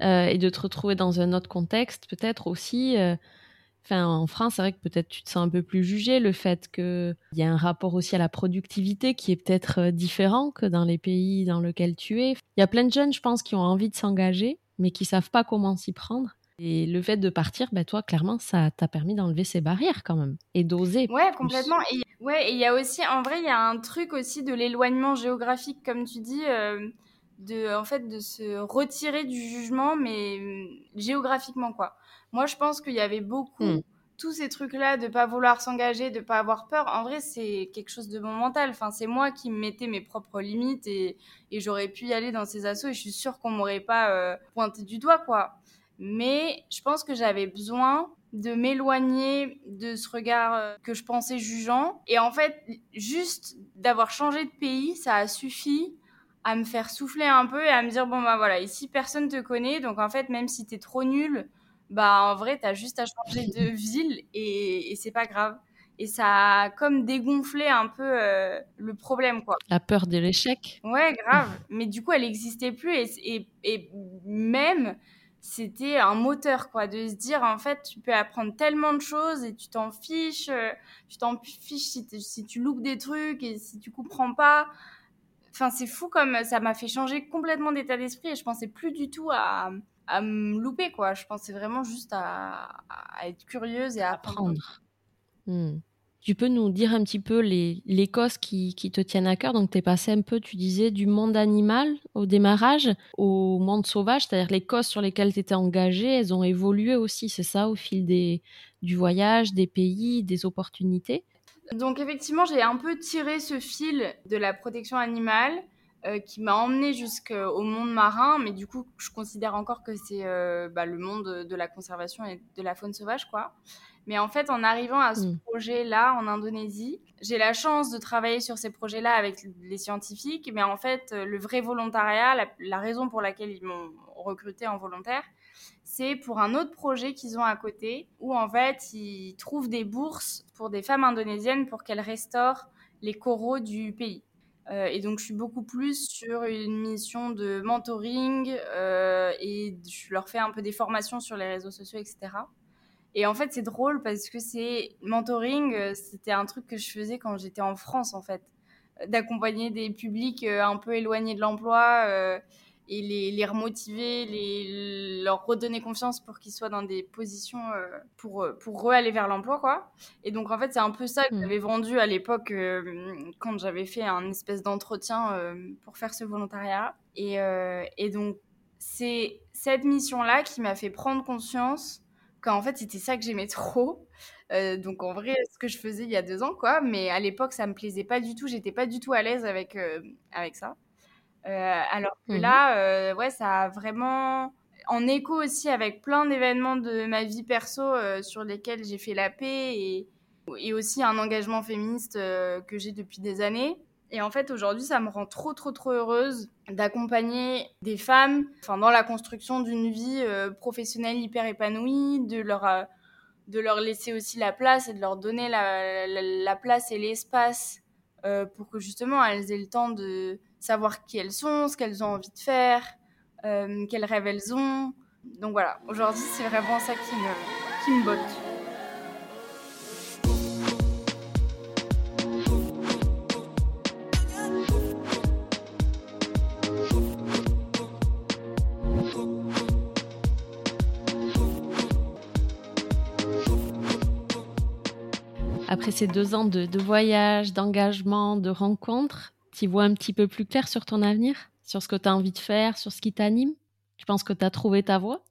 et de te retrouver dans un autre contexte, peut-être aussi, Enfin, en France, c'est vrai que peut-être tu te sens un peu plus jugé, le fait qu'il y a un rapport aussi à la productivité qui est peut-être euh, différent que dans les pays dans lesquels tu es. Il y a plein de jeunes, je pense, qui ont envie de s'engager, mais qui savent pas comment s'y prendre. Et le fait de partir, ben toi, clairement, ça t'a permis d'enlever ces barrières quand même et d'oser. Ouais, complètement. Et ouais, et il y a aussi, en vrai, il y a un truc aussi de l'éloignement géographique, comme tu dis, euh, de en fait de se retirer du jugement, mais euh, géographiquement quoi. Moi, je pense qu'il y avait beaucoup hmm. tous ces trucs-là de pas vouloir s'engager, de pas avoir peur. En vrai, c'est quelque chose de mon mental. Enfin, c'est moi qui me mettais mes propres limites et, et j'aurais pu y aller dans ces assauts et je suis sûre qu'on m'aurait pas euh, pointé du doigt quoi. Mais je pense que j'avais besoin de m'éloigner de ce regard euh, que je pensais jugeant. Et en fait, juste d'avoir changé de pays, ça a suffi à me faire souffler un peu et à me dire bon bah voilà ici personne te connaît donc en fait même si t'es trop nul bah en vrai t'as juste à changer de ville et, et c'est pas grave. Et ça a comme dégonflé un peu euh, le problème quoi. La peur de l'échec. Ouais grave. Mais du coup elle existait plus et, et, et même c'était un moteur quoi de se dire en fait tu peux apprendre tellement de choses et tu t'en fiches euh, tu t'en fiches si, si tu loupes des trucs et si tu comprends pas. Enfin, c'est fou comme ça m'a fait changer complètement d'état d'esprit et je pensais plus du tout à, à me louper, quoi. Je pensais vraiment juste à, être curieuse et à apprendre. Hmm. Tu peux nous dire un petit peu les, les causes qui, qui te tiennent à cœur? Donc, tu es passé un peu, tu disais, du monde animal au démarrage au monde sauvage, c'est-à-dire les causes sur lesquelles tu étais engagée, elles ont évolué aussi, c'est ça, au fil des, du voyage, des pays, des opportunités? Donc effectivement, j'ai un peu tiré ce fil de la protection animale euh, qui m'a emmené jusqu'au monde marin, mais du coup, je considère encore que c'est euh, bah, le monde de la conservation et de la faune sauvage, quoi. Mais en fait, en arrivant à ce mm. projet-là en Indonésie, j'ai la chance de travailler sur ces projets-là avec les scientifiques, mais en fait, le vrai volontariat, la, la raison pour laquelle ils m'ont recruté en volontaire, c'est pour un autre projet qu'ils ont à côté, où en fait, ils trouvent des bourses pour des femmes indonésiennes pour qu'elles restaurent les coraux du pays. Euh, et donc, je suis beaucoup plus sur une mission de mentoring euh, et je leur fais un peu des formations sur les réseaux sociaux, etc. Et en fait, c'est drôle parce que c'est mentoring, euh, c'était un truc que je faisais quand j'étais en France, en fait, d'accompagner des publics un peu éloignés de l'emploi et les, les remotiver, les, leur redonner confiance pour qu'ils soient dans des positions euh, pour, euh, pour re-aller vers l'emploi, quoi. Et donc, en fait, c'est un peu ça que mmh. j'avais vendu à l'époque euh, quand j'avais fait un espèce d'entretien pour faire ce volontariat. Et, et donc, c'est cette mission-là qui m'a fait prendre conscience qu'en fait, c'était ça que j'aimais trop. donc, en vrai, ce que je faisais il y a deux ans, quoi. Mais à l'époque, ça me plaisait pas du tout. J'étais pas du tout à l'aise avec, avec ça. Euh, alors que mmh là, euh, ouais, ça a vraiment en écho aussi avec plein d'événements de ma vie perso euh, sur lesquels j'ai fait la paix et, et aussi un engagement féministe que j'ai depuis des années. Et en fait, aujourd'hui, ça me rend trop, trop, trop heureuse d'accompagner des femmes dans la construction d'une vie professionnelle hyper épanouie, de leur, de leur laisser aussi la place et de leur donner la, la place et l'espace pour que justement elles aient le temps de, savoir qui elles sont, ce qu'elles ont envie de faire, euh, quels rêves elles ont. Donc voilà, aujourd'hui, c'est vraiment ça qui me, qui botte. Après ces deux ans de, de voyage, d'engagement, de rencontres, tu vois un petit peu plus clair sur ton avenir, sur ce que tu as envie de faire, sur ce qui t'anime? Tu penses que tu as trouvé ta voie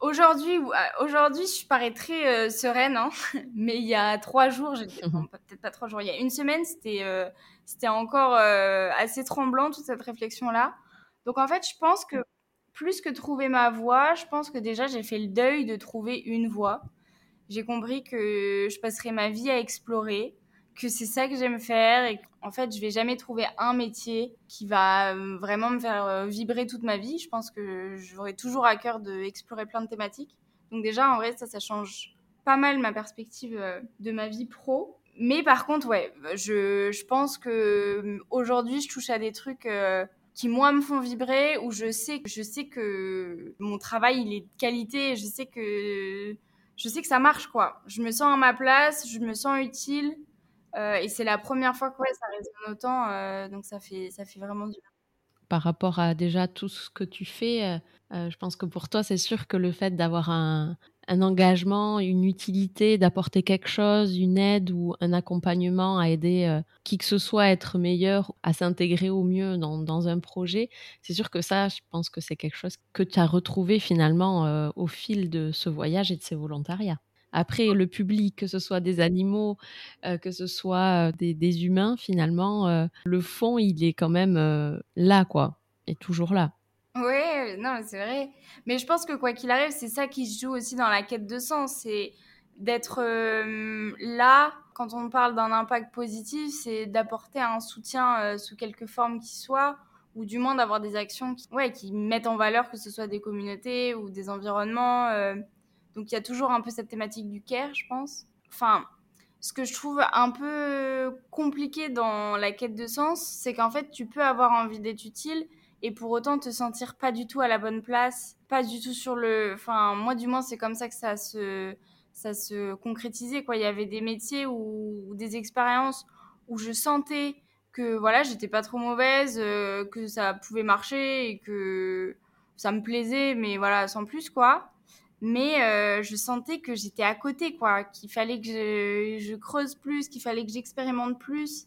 Aujourd'hui, euh, aujourd'hui, je parais très euh, sereine, hein. mais il y a trois jours, peut-être pas trois jours, il y a une semaine, c'était euh, c'était encore assez tremblant toute cette réflexion-là. Donc en fait, je pense que plus que trouver ma voie, je pense que déjà j'ai fait le deuil de trouver une voie. J'ai compris que je passerais ma vie à explorer, que c'est ça que j'aime faire et en fait je vais jamais trouver un métier qui va euh, vraiment me faire euh, vibrer toute ma vie. Je pense que j'aurai toujours à cœur d'explorer plein de thématiques. Donc déjà en vrai ça change pas mal ma perspective euh, de ma vie pro. Mais par contre ouais, je, je pense que aujourd'hui je touche à des trucs qui moi me font vibrer où je sais je sais que mon travail il est de qualité, je sais que je sais que ça marche, quoi. Je me sens à ma place, je me sens utile. Euh, et c'est la première fois que ça résonne autant, euh, donc ça fait, ça fait vraiment du bien. Par rapport à déjà tout ce que tu fais, euh, je pense que pour toi, c'est sûr que le fait d'avoir un, engagement, une utilité, d'apporter quelque chose, une aide ou un accompagnement à aider qui que ce soit à être meilleur, à s'intégrer au mieux dans, dans un projet, c'est sûr que ça, je pense que c'est quelque chose que tu as retrouvé finalement au fil de ce voyage et de ces volontariats. Après, le public, que ce soit des animaux, euh, que ce soit des, des humains, finalement, le fond, il est quand même là, quoi, est toujours là. Oui, non, c'est vrai. Mais je pense que quoi qu'il arrive, c'est ça qui se joue aussi dans la quête de sens. C'est d'être là, quand on parle d'un impact positif, c'est d'apporter un soutien sous quelque forme qu'il soit, ou du moins d'avoir des actions qui, ouais, qui mettent en valeur que ce soit des communautés ou des environnements. Euh. Donc il y a toujours un peu cette thématique du care, je pense. Enfin, ce que je trouve un peu compliqué dans la quête de sens, c'est qu'en fait, tu peux avoir envie d'être utile, et pour autant te sentir pas du tout à la bonne place, pas du tout sur le. Enfin, moi, du moins, c'est comme ça que ça se, ça se concrétisait. Quoi. Il y avait des métiers ou, des expériences où je sentais que voilà, j'étais pas trop mauvaise, euh, que ça pouvait marcher et que ça me plaisait, mais voilà, sans plus, quoi. Mais euh, je sentais que j'étais à côté, quoi, qu'il fallait que je, je creuse plus, qu'il fallait que j'expérimente plus.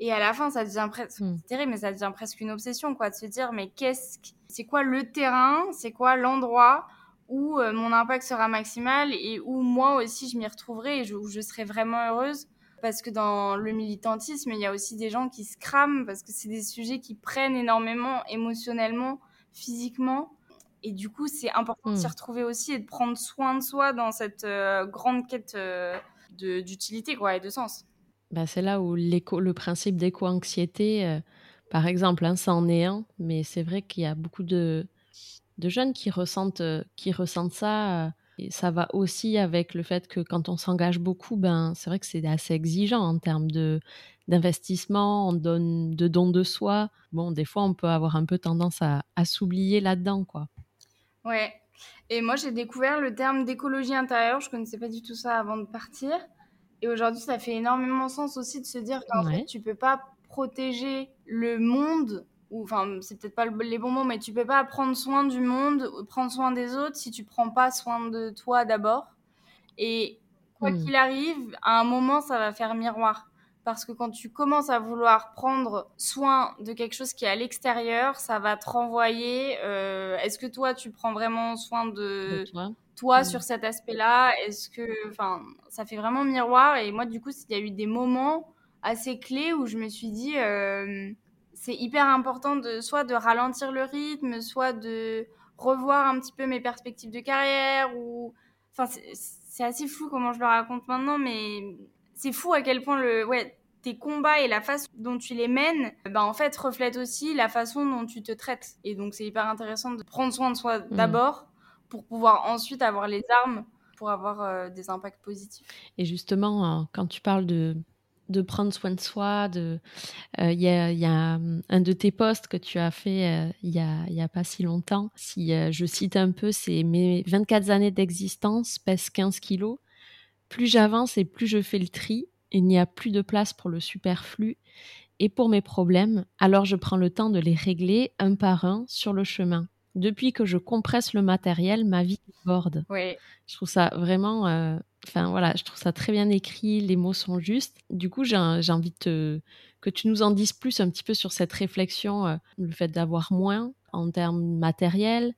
Et à la fin, ça devient presque, hmm. terrible, mais ça devient presque une obsession, quoi, de se dire, mais qu'est-ce, c'est quoi le terrain, c'est quoi l'endroit où euh, mon impact sera maximal et où moi aussi je m'y retrouverai et où je serai vraiment heureuse? Parce que dans le militantisme, il y a aussi des gens qui se crament parce que c'est des sujets qui prennent énormément émotionnellement, physiquement. Et du coup, c'est important de s'y hmm. retrouver aussi et de prendre soin de soi dans cette euh, grande quête euh, d'utilité quoi, et de sens. Bah, c'est là où le principe d'éco-anxiété, euh, par exemple, hein, ça en est un, mais c'est vrai qu'il y a beaucoup de, de jeunes qui ressentent, qui ressentent ça. Et ça va aussi avec le fait que quand on s'engage beaucoup, ben, c'est vrai que c'est assez exigeant en termes de, d'investissement, on donne de dons de soi. Bon, des fois, on peut avoir un peu tendance à, à s'oublier là-dedans, quoi. Ouais. Et moi, j'ai découvert le terme d'écologie intérieure. Je connaissais pas du tout ça avant de partir. Et aujourd'hui, ça fait énormément sens aussi de se dire qu'en fait, tu peux pas protéger le monde, ou enfin, c'est peut-être pas les bons mots, mais tu peux pas prendre soin du monde, prendre soin des autres si tu prends pas soin de toi d'abord. Et quoi hmm. qu'il arrive, à un moment, ça va faire miroir. Parce que quand tu commences à vouloir prendre soin de quelque chose qui est à l'extérieur, ça va te renvoyer. Euh, est-ce que toi, tu prends vraiment soin de, toi, mm. sur cet aspect-là? Est-ce que, enfin, ça fait vraiment miroir? Et moi, du coup, il y a eu des moments assez clés où je me suis dit, euh, c'est hyper important de soit de ralentir le rythme, soit de revoir un petit peu mes perspectives de carrière. Ou, enfin, c'est assez fou comment je le raconte maintenant, mais c'est fou à quel point le, ouais, tes combats et la façon dont tu les mènes, bah en fait, reflètent aussi la façon dont tu te traites. Et donc, c'est hyper intéressant de prendre soin de soi mm. d'abord pour pouvoir ensuite avoir les armes pour avoir euh, des impacts positifs. Et justement, hein, quand tu parles de, de prendre soin de soi, de, euh, il y, a, y, a, un de tes posts que tu as fait euh, il y, a, y a pas si longtemps. Si je cite un peu, c'est mes 24 années d'existence pèsent 15 kilos. Plus j'avance et plus je fais le tri, il n'y a plus de place pour le superflu et pour mes problèmes, alors je prends le temps de les régler un par un sur le chemin. Depuis que je compresse le matériel, ma vie déborde. Oui. Je trouve ça vraiment, euh, enfin voilà, je trouve ça très bien écrit, les mots sont justes. Du coup, j'ai envie de que tu nous en dises plus un petit peu sur cette réflexion, euh, le fait d'avoir moins en termes matériels,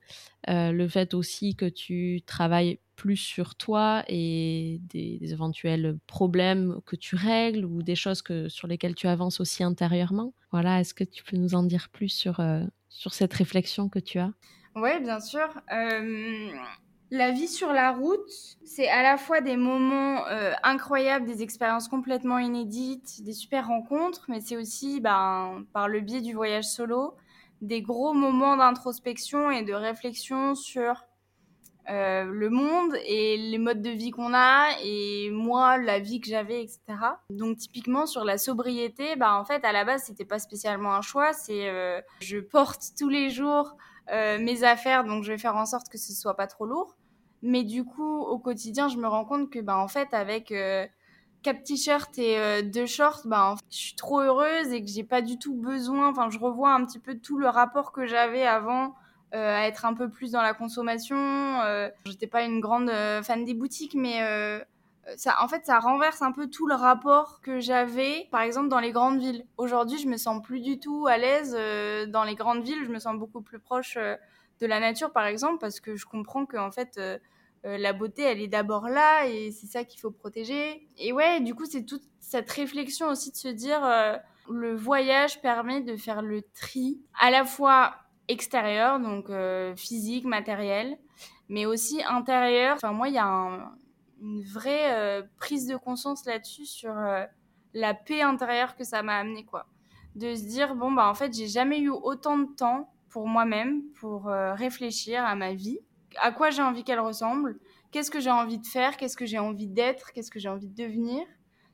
euh, le fait aussi que tu travailles plus sur toi et des, éventuels problèmes que tu règles ou des choses que, sur lesquelles tu avances aussi intérieurement. Voilà, est-ce que tu peux nous en dire plus sur, euh, sur cette réflexion que tu as? Oui, bien sûr. Euh, la vie sur la route, c'est à la fois des moments euh, incroyables, des expériences complètement inédites, des super rencontres, mais c'est aussi, ben, par le biais du voyage solo, des gros moments d'introspection et de réflexion sur euh, le monde et les modes de vie qu'on a et moi la vie que j'avais etc donc typiquement sur la sobriété bah en fait à la base c'était pas spécialement un choix. C'est euh, je porte tous les jours euh, mes affaires donc je vais faire en sorte que ce soit pas trop lourd. Mais du coup au quotidien, je me rends compte que, bah, en fait, avec euh, quatre t-shirts et euh, deux shorts, bah, je suis trop heureuse et que j'ai pas du tout besoin. Enfin, je revois un petit peu tout le rapport que j'avais avant euh, à être un peu plus dans la consommation. J'étais pas une grande fan des boutiques, mais ça, en fait, ça renverse un peu tout le rapport que j'avais, par exemple, dans les grandes villes. Aujourd'hui, je me sens plus du tout à l'aise dans les grandes villes. Je me sens beaucoup plus proche de la nature, par exemple, parce que je comprends que en fait, euh, euh, la beauté, elle est d'abord là et c'est ça qu'il faut protéger. Et ouais, du coup, c'est toute cette réflexion aussi de se dire, euh, le voyage permet de faire le tri à la fois extérieur, donc physique, matériel, mais aussi intérieur. Enfin, moi, il y a une vraie prise de conscience là-dessus sur la paix intérieure que ça m'a amené, quoi. De se dire, bon, bah, en fait, j'ai jamais eu autant de temps pour moi-même, pour euh, réfléchir à ma vie, à quoi j'ai envie qu'elle ressemble, qu'est-ce que j'ai envie de faire, qu'est-ce que j'ai envie d'être, qu'est-ce que j'ai envie de devenir?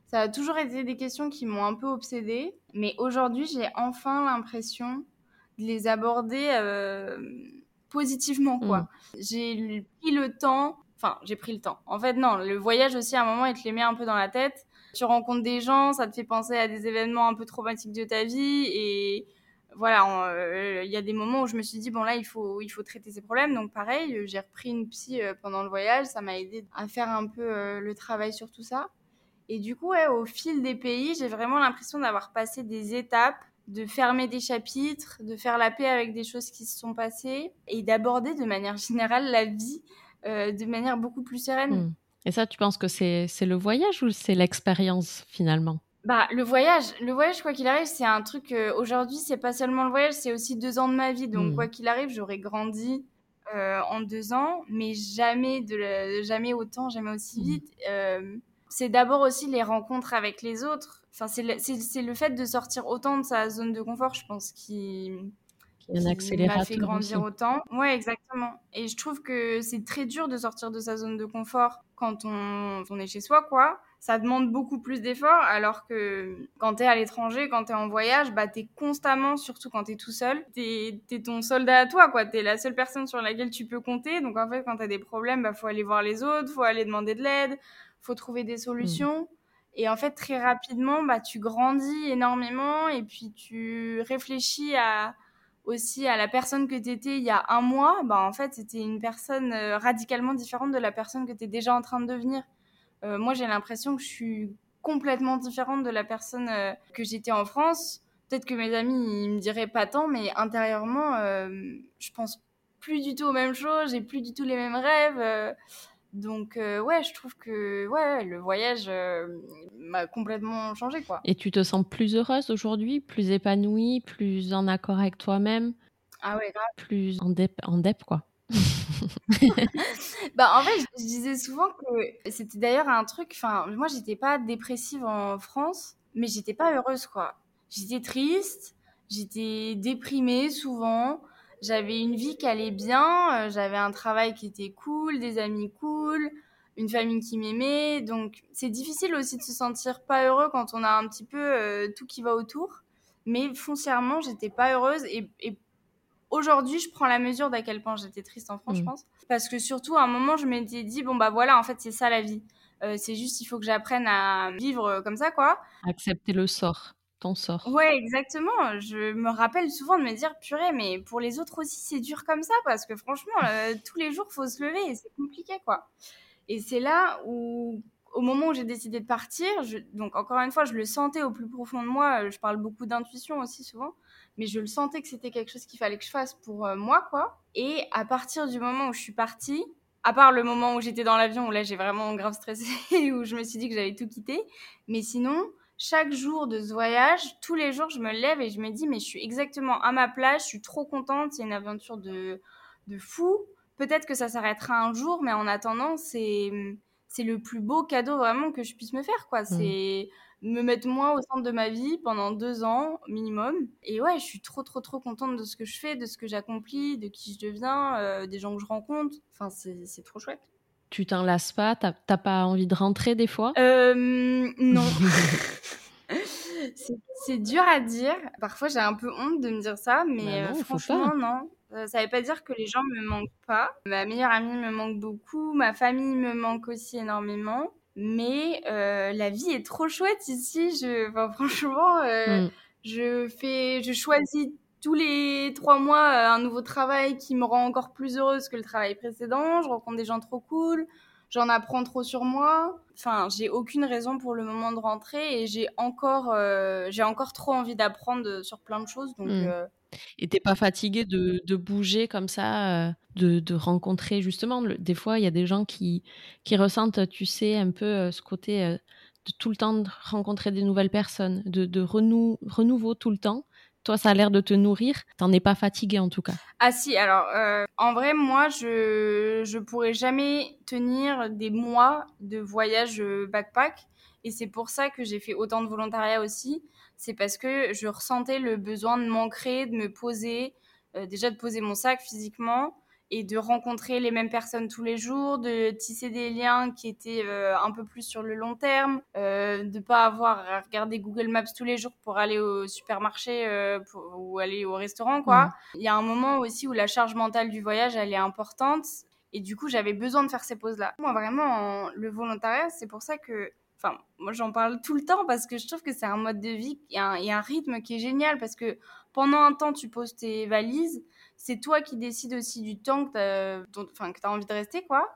Ça a toujours été des questions qui m'ont un peu obsédée, mais aujourd'hui j'ai enfin l'impression de les aborder euh, positivement. quoi. Mmh. J'ai pris le temps, enfin j'ai pris le temps. En fait non, le voyage aussi à un moment il te les met un peu dans la tête. Tu rencontres des gens, ça te fait penser à des événements un peu traumatiques de ta vie et voilà, euh, il y a des moments où je me suis dit, bon là, il faut, il faut traiter ces problèmes. Donc pareil, j'ai repris une psy euh, pendant le voyage, ça m'a aidé à faire un peu le travail sur tout ça. Et du coup, au fil des pays, j'ai vraiment l'impression d'avoir passé des étapes, de fermer des chapitres, de faire la paix avec des choses qui se sont passées et d'aborder de manière générale la vie de manière beaucoup plus sereine. Hmm. Et ça, tu penses que c'est le voyage ou c'est l'expérience finalement? Bah, le voyage, le voyage, quoi qu'il arrive, c'est un truc. Euh, aujourd'hui, c'est pas seulement le voyage, c'est aussi deux ans de ma vie. Donc, hmm. quoi qu'il arrive, j'aurais grandi euh, en deux ans, mais jamais, de, jamais autant, jamais aussi hmm. vite. Euh, c'est d'abord aussi les rencontres avec les autres. Enfin, c'est le, le, fait de sortir autant de sa zone de confort, je pense, qui, qui m'a fait grandir autant. Ouais, exactement. Et je trouve que c'est très dur de sortir de sa zone de confort quand on, on est chez soi, quoi ça demande beaucoup plus d'efforts, alors que quand tu es à l'étranger, quand tu es en voyage, bah, tu es constamment, surtout quand tu es tout seul, tu es, ton soldat à toi, quoi. Tu es la seule personne sur laquelle tu peux compter. Donc, en fait, quand tu as des problèmes, bah, faut aller voir les autres, faut aller demander de l'aide, faut trouver des solutions. Et en fait, très rapidement, bah, tu grandis énormément et puis tu réfléchis à, aussi à la personne que tu étais il y a un mois. Bah, en fait, c'était une personne euh, radicalement différente de la personne que tu es déjà en train de devenir. Euh, moi, j'ai l'impression que je suis complètement différente de la personne euh, que j'étais en France. Peut-être que mes amis ils me diraient pas tant, mais intérieurement, euh, je pense plus du tout aux mêmes choses, j'ai plus du tout les mêmes rêves. Donc ouais, je trouve que ouais, le voyage m'a complètement changé quoi. Et tu te sens plus heureuse aujourd'hui, plus épanouie, plus en accord avec toi-même? Ah ouais, grave. Plus en dep, en dep quoi. bah en fait, je disais souvent que c'était d'ailleurs un truc. Enfin, moi, j'étais pas dépressive en France, mais j'étais pas heureuse, quoi. J'étais triste, j'étais déprimée souvent. J'avais une vie qui allait bien, euh, j'avais un travail qui était cool, des amis cool, une famille qui m'aimait. Donc, c'est difficile aussi de se sentir pas heureux quand on a un petit peu euh, tout qui va autour. Mais foncièrement, j'étais pas heureuse et, et aujourd'hui, je prends la mesure d'à quel point j'étais triste en France, je mm. pense. Parce que surtout, à un moment, je m'étais dit, bon, bah voilà, en fait, c'est ça la vie. Euh, c'est juste, il faut que j'apprenne à vivre comme ça, quoi. Accepter le sort, ton sort. Ouais, exactement. Je me rappelle souvent de me dire, purée, mais pour les autres aussi, c'est dur comme ça, parce que franchement, euh, tous les jours, faut se lever et c'est compliqué, quoi. Et c'est là où, au moment où j'ai décidé de partir, donc encore une fois, je le sentais au plus profond de moi. Je parle beaucoup d'intuition aussi souvent mais je le sentais que c'était quelque chose qu'il fallait que je fasse pour euh, moi, quoi. Et à partir du moment où je suis partie, à part le moment où j'étais dans l'avion, où là j'ai vraiment grave stressé, où je me suis dit que j'allais tout quitter, mais sinon, chaque jour de ce voyage, tous les jours, je me lève et je me dis, mais je suis exactement à ma place, je suis trop contente, c'est une aventure de, de fou. Peut-être que ça s'arrêtera un jour, mais en attendant, c'est c'est le plus beau cadeau vraiment que je puisse me faire, quoi. Mmh. C'est me mettre moi au centre de ma vie pendant deux ans minimum. Et ouais, je suis trop, trop, trop contente de ce que je fais, de ce que j'accomplis, de qui je deviens, euh, des gens que je rencontre. Enfin, c'est trop chouette. Tu t'en lasses pas T'as pas envie de rentrer des fois? Euh, Non. C'est dur à dire. Parfois, j'ai un peu honte de me dire ça, mais bah franchement, non. Ça ne veut pas dire que les gens me manquent pas. Ma meilleure amie me manque beaucoup, ma famille me manque aussi énormément. Mais la vie est trop chouette ici. Je, franchement, mm. je fais, je choisis tous les trois mois euh, un nouveau travail qui me rend encore plus heureuse que le travail précédent. Je rencontre des gens trop cool, j'en apprends trop sur moi. Enfin, j'ai aucune raison pour le moment de rentrer et j'ai encore, euh, j'ai encore trop envie d'apprendre sur plein de choses. Donc, mmh. euh, Et t'es pas fatiguée de, de, bouger comme ça, de, de, rencontrer justement. des fois, il y a des gens qui, qui ressentent, tu sais, un peu ce côté de tout le temps rencontrer des nouvelles personnes, de, de renouveau tout le temps. Toi, ça a l'air de te nourrir. T'en es pas fatigué en tout cas. Ah si, alors euh, en vrai, moi, je je pourrais jamais tenir des mois de voyage euh, backpack. Et c'est pour ça que j'ai fait autant de volontariat aussi. C'est parce que je ressentais le besoin de m'ancrer, de me poser, euh, déjà de poser mon sac physiquement, et de rencontrer les mêmes personnes tous les jours, de tisser des liens qui étaient euh, un peu plus sur le long terme, euh, de pas avoir à regarder Google Maps tous les jours pour aller au supermarché euh, ou aller au restaurant quoi. Il y a un moment aussi où la charge mentale du voyage elle est importante et du coup j'avais besoin de faire ces pauses là. Moi vraiment le volontariat c'est pour ça que Enfin, moi j'en parle tout le temps parce que je trouve que c'est un mode de vie, il y, a un rythme qui est génial parce que pendant un temps tu poses tes valises, c'est toi qui décides aussi du temps que tu as, envie de rester, quoi.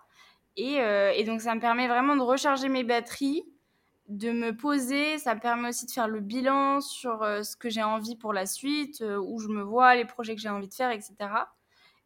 Euh, et, donc, ça me permet vraiment de recharger mes batteries, de me poser. Ça me permet aussi de faire le bilan sur euh, ce que j'ai envie pour la suite, euh, où je me vois, les projets que j'ai envie de faire, etc.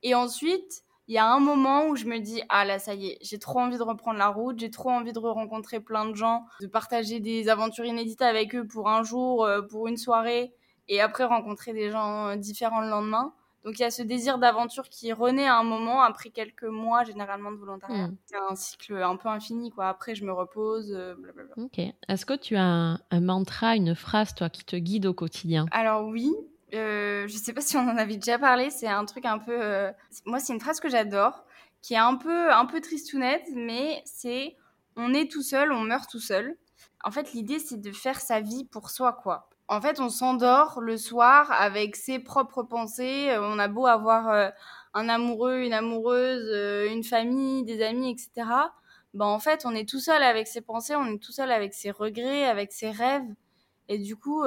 Et ensuite, il y a un moment où je me dis ah là ça y est j'ai trop envie de reprendre la route j'ai trop envie de rencontrer plein de gens de partager des aventures inédites avec eux pour un jour pour une soirée et après rencontrer des gens différents le lendemain donc il y a ce désir d'aventure qui renaît à un moment après quelques mois généralement de volontariat. Hmm. C'est un cycle un peu infini quoi. Après je me repose. Euh, blablabla. Ok. Est-ce que tu as un, mantra, une phrase toi qui te guide au quotidien? Alors oui. Euh, je sais pas si on en avait déjà parlé. C'est un truc un peu. Euh, moi c'est une phrase que j'adore, qui est un peu un peu tristounette, mais c'est on est tout seul, on meurt tout seul. En fait l'idée c'est de faire sa vie pour soi quoi en fait, on s'endort le soir avec ses propres pensées. Euh, on a beau avoir euh, un amoureux, une amoureuse, euh, une famille, des amis, etc. Ben, en fait, on est tout seul avec ses pensées, on est tout seul avec ses regrets, avec ses rêves. Et du coup,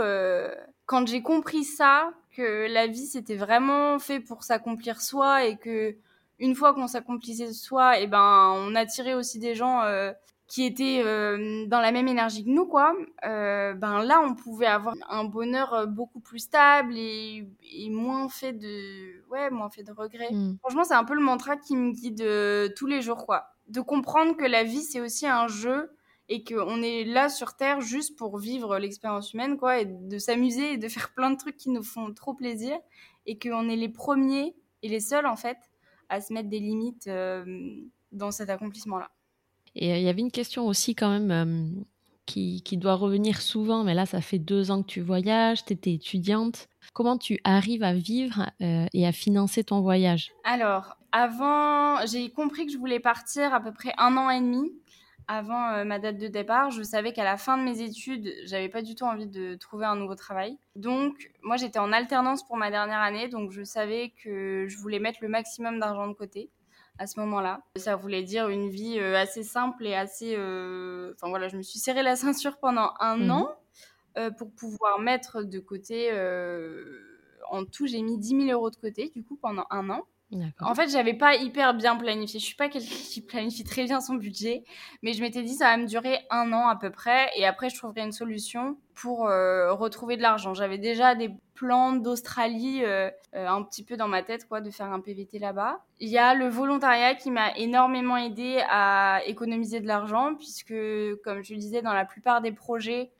quand j'ai compris ça, que la vie c'était vraiment fait pour s'accomplir soi et que une fois qu'on s'accomplissait soi, et ben on attirait aussi des gens qui étaient euh, dans la même énergie que nous, quoi, euh, ben là, on pouvait avoir un bonheur euh, beaucoup plus stable et, moins fait de, ouais, moins fait de regrets. Mm. Franchement, c'est un peu le mantra qui me guide tous les jours, quoi. De comprendre que la vie, c'est aussi un jeu et qu'on est là sur Terre juste pour vivre l'expérience humaine, quoi, et de s'amuser et de faire plein de trucs qui nous font trop plaisir et qu'on est les premiers et les seuls, en fait, à se mettre des limites dans cet accomplissement-là. Et euh, il y avait une question aussi quand même euh, qui, qui, doit revenir souvent, mais là, ça fait deux ans que tu voyages, tu étais étudiante. Comment tu arrives à vivre euh, et à financer ton voyage? Alors, avant, j'ai compris que je voulais partir à peu près un an et demi avant ma date de départ. Je savais qu'à la fin de mes études, j'avais pas du tout envie de trouver un nouveau travail. Donc, moi, j'étais en alternance pour ma dernière année, donc je savais que je voulais mettre le maximum d'argent de côté à ce moment-là. Ça voulait dire une vie euh, assez simple et assez... Euh, enfin voilà, je me suis serré la ceinture pendant un mhm. an euh, pour pouvoir mettre de côté... En tout, j'ai mis 10 000 euros de côté, du coup, pendant un an. En fait, j'avais pas hyper bien planifié. Je suis pas quelqu'un qui planifie très bien son budget, mais je m'étais dit ça va me durer un an à peu près, et après je trouverai une solution pour euh, retrouver de l'argent. J'avais déjà des plans d'Australie euh, euh, un petit peu dans ma tête, quoi, de faire un PVT là-bas. Il y a le volontariat qui m'a énormément aidé à économiser de l'argent, puisque comme je le disais, dans la plupart des projets,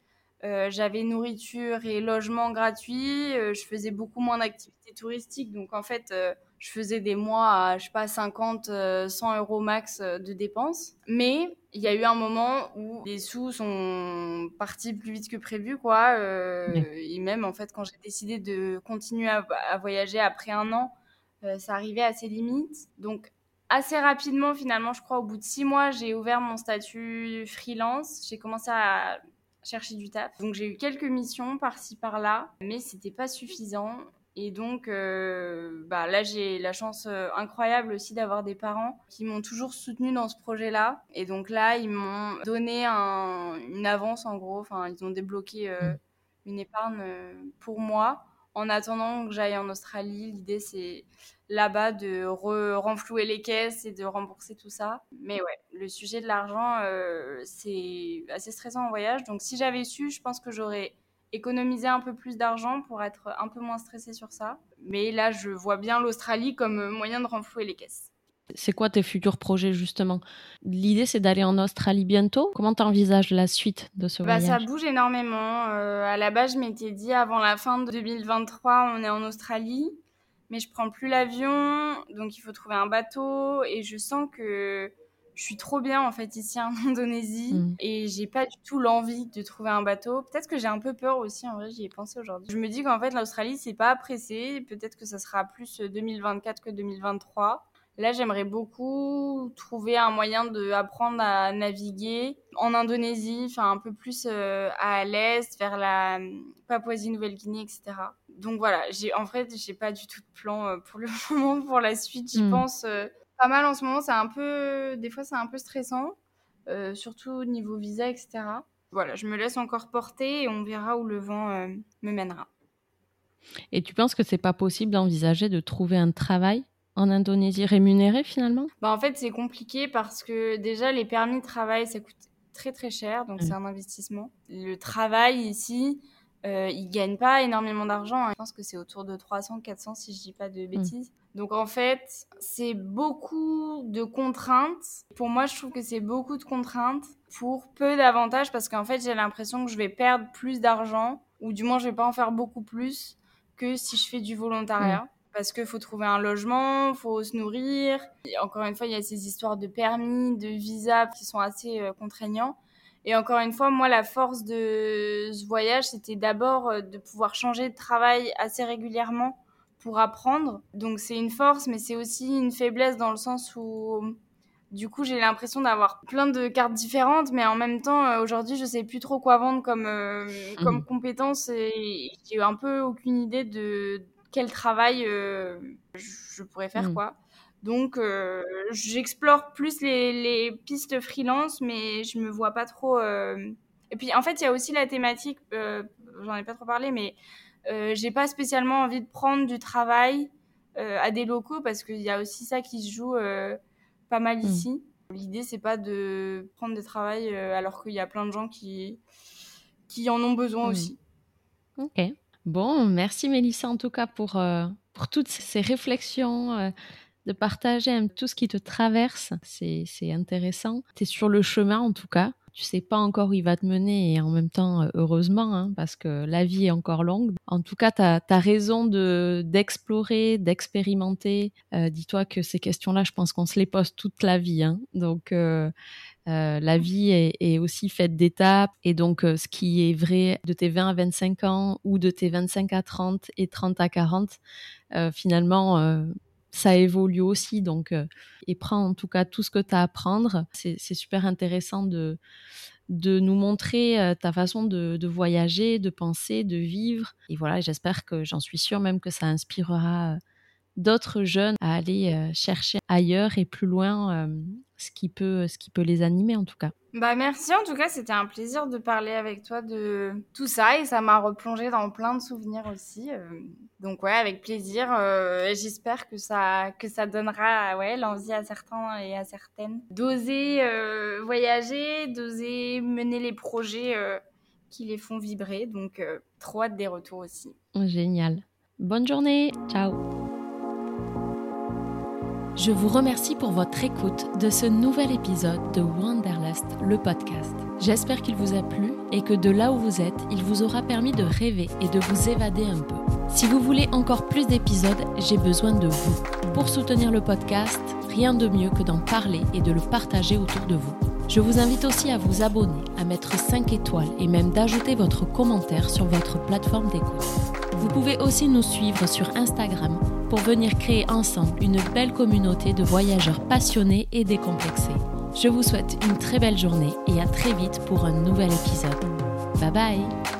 j'avais nourriture et logement gratuit. je faisais beaucoup moins d'activités touristiques, donc en fait je faisais des mois à, je sais pas, 50, 100 euh, euros max euh, de dépenses. Mais il y a eu un moment où les sous sont partis plus vite que prévu, quoi. Euh, et même, en fait, quand j'ai décidé de continuer à, voyager après un an, ça arrivait à ses limites. Donc, assez rapidement, finalement, je crois, au bout de six mois, j'ai ouvert mon statut freelance. J'ai commencé à chercher du taf. Donc j'ai eu quelques missions par-ci par-là, mais c'était pas suffisant. Et donc, euh, bah, là, j'ai la chance euh, incroyable aussi d'avoir des parents qui m'ont toujours soutenu dans ce projet-là. Et donc là, ils m'ont donné une avance, en gros. Enfin, ils ont débloqué euh, mmh. une épargne pour moi. En attendant que j'aille en Australie, l'idée, c'est là-bas de renflouer les caisses et de rembourser tout ça. Mais ouais, le sujet de l'argent, c'est assez stressant en voyage. Donc, si j'avais su, je pense que j'aurais économiser un peu plus d'argent pour être un peu moins stressé sur ça. Mais là, je vois bien l'Australie comme moyen de renflouer les caisses. C'est quoi tes futurs projets justement? L'idée c'est d'aller en Australie bientôt? Comment tu envisages la suite de ce bah, Ça bouge énormément. Euh, à la base, je m'étais dit avant la fin de 2023, on est en Australie, mais je prends plus l'avion, donc il faut trouver un bateau et je sens que je suis trop bien en fait ici en Indonésie mm. et j'ai pas du tout l'envie de trouver un bateau. Peut-être que j'ai un peu peur aussi, en vrai, j'y ai pensé aujourd'hui. Je me dis qu'en fait l'Australie c'est pas pressé, peut-être que ça sera plus 2024 que 2023. Là, j'aimerais beaucoup trouver un moyen d'apprendre à naviguer en Indonésie, enfin un peu plus euh, à l'est, vers la Papouasie-Nouvelle-Guinée, etc. Donc voilà, en fait, j'ai pas du tout de plan euh, pour le moment pour la suite. J'y mm. pense euh, pas mal en ce moment. C'est un peu, des fois, c'est un peu stressant, euh, surtout au niveau visa, etc. Voilà, je me laisse encore porter et on verra où le vent euh, me mènera. Et tu penses que c'est pas possible d'envisager de trouver un travail en Indonésie rémunéré finalement? Bah En fait, c'est compliqué parce que déjà, les permis de travail, ça coûte très très cher, donc c'est un investissement. Le travail ici, euh, ils gagnent pas énormément d'argent. Hein. Je pense que c'est autour de 300, 400 si je dis pas de bêtises. Donc en fait, c'est beaucoup de contraintes. Pour moi, je trouve que c'est beaucoup de contraintes pour peu d'avantages parce qu'en fait, j'ai l'impression que je vais perdre plus d'argent ou du moins je vais pas en faire beaucoup plus que si je fais du volontariat. Parce qu'il faut trouver un logement, faut se nourrir. encore une fois, il y a ces histoires de permis, de visa qui sont assez euh, contraignants. Et encore une fois, moi, la force de ce voyage, c'était d'abord euh, de pouvoir changer de travail assez régulièrement pour apprendre. Donc c'est une force, mais c'est aussi une faiblesse dans le sens où du coup j'ai l'impression d'avoir plein de cartes différentes, mais en même temps euh, aujourd'hui je sais plus trop quoi vendre comme euh, comme mmh. compétence et j'ai un peu aucune idée de quel travail euh, je pourrais faire mmh. quoi. Donc j'explore plus les, les, pistes freelance, mais je me vois pas trop. Et puis en fait il y a aussi la thématique, j'en ai pas trop parlé, mais euh, j'ai pas spécialement envie de prendre du travail euh, à des locaux parce qu'il y a aussi ça qui se joue euh, pas mal hmm. ici. L'idée, c'est pas de prendre des travails alors qu'il y a plein de gens qui, qui en ont besoin hmm. aussi. Ok. Bon, merci Mélissa en tout cas pour, pour toutes ces réflexions, de partager tout ce qui te traverse. C'est intéressant. Tu es sur le chemin en tout cas tu sais pas encore où il va te mener et en même temps, euh, heureusement, hein, parce que la vie est encore longue. En tout cas, tu as, raison de d'explorer, d'expérimenter. Euh, dis-toi que ces questions-là, je pense qu'on se les pose toute la vie. Hein. Donc, euh, la vie est, aussi faite d'étapes et donc ce qui est vrai de tes 20 à 25 ans ou de tes 25 à 30 et 30 à 40, finalement ça évolue aussi. Donc, euh, et prends en tout cas tout ce que tu as à apprendre. C'est super intéressant de, de nous montrer euh, ta façon de, de, voyager, de penser, de vivre. Et voilà, j'espère que j'en suis sûre même que ça inspirera euh, d'autres jeunes à aller chercher ailleurs et plus loin ce qui peut ce qui peut les animer en tout cas. Bah merci en tout cas, c'était un plaisir de parler avec toi de tout ça et ça m'a replongé dans plein de souvenirs aussi. Euh. donc ouais, avec plaisir. Euh, j'espère que ça que ça donnera ouais l'envie à certains et à certaines d'oser euh, voyager, d'oser mener les projets qui les font vibrer. Donc trop hâte des retours aussi. Génial. Bonne journée. Ciao. Je vous remercie pour votre écoute de ce nouvel épisode de Wanderlust, le podcast. J'espère qu'il vous a plu et que de là où vous êtes, il vous aura permis de rêver et de vous évader un peu. Si vous voulez encore plus d'épisodes, j'ai besoin de vous. Pour soutenir le podcast, rien de mieux que d'en parler et de le partager autour de vous. Je vous invite aussi à vous abonner, à mettre 5 étoiles et même d'ajouter votre commentaire sur votre plateforme d'écoute. Vous pouvez aussi nous suivre sur Instagram pour venir créer ensemble une belle communauté de voyageurs passionnés et décomplexés. Je vous souhaite une très belle journée et à très vite pour un nouvel épisode. Bye bye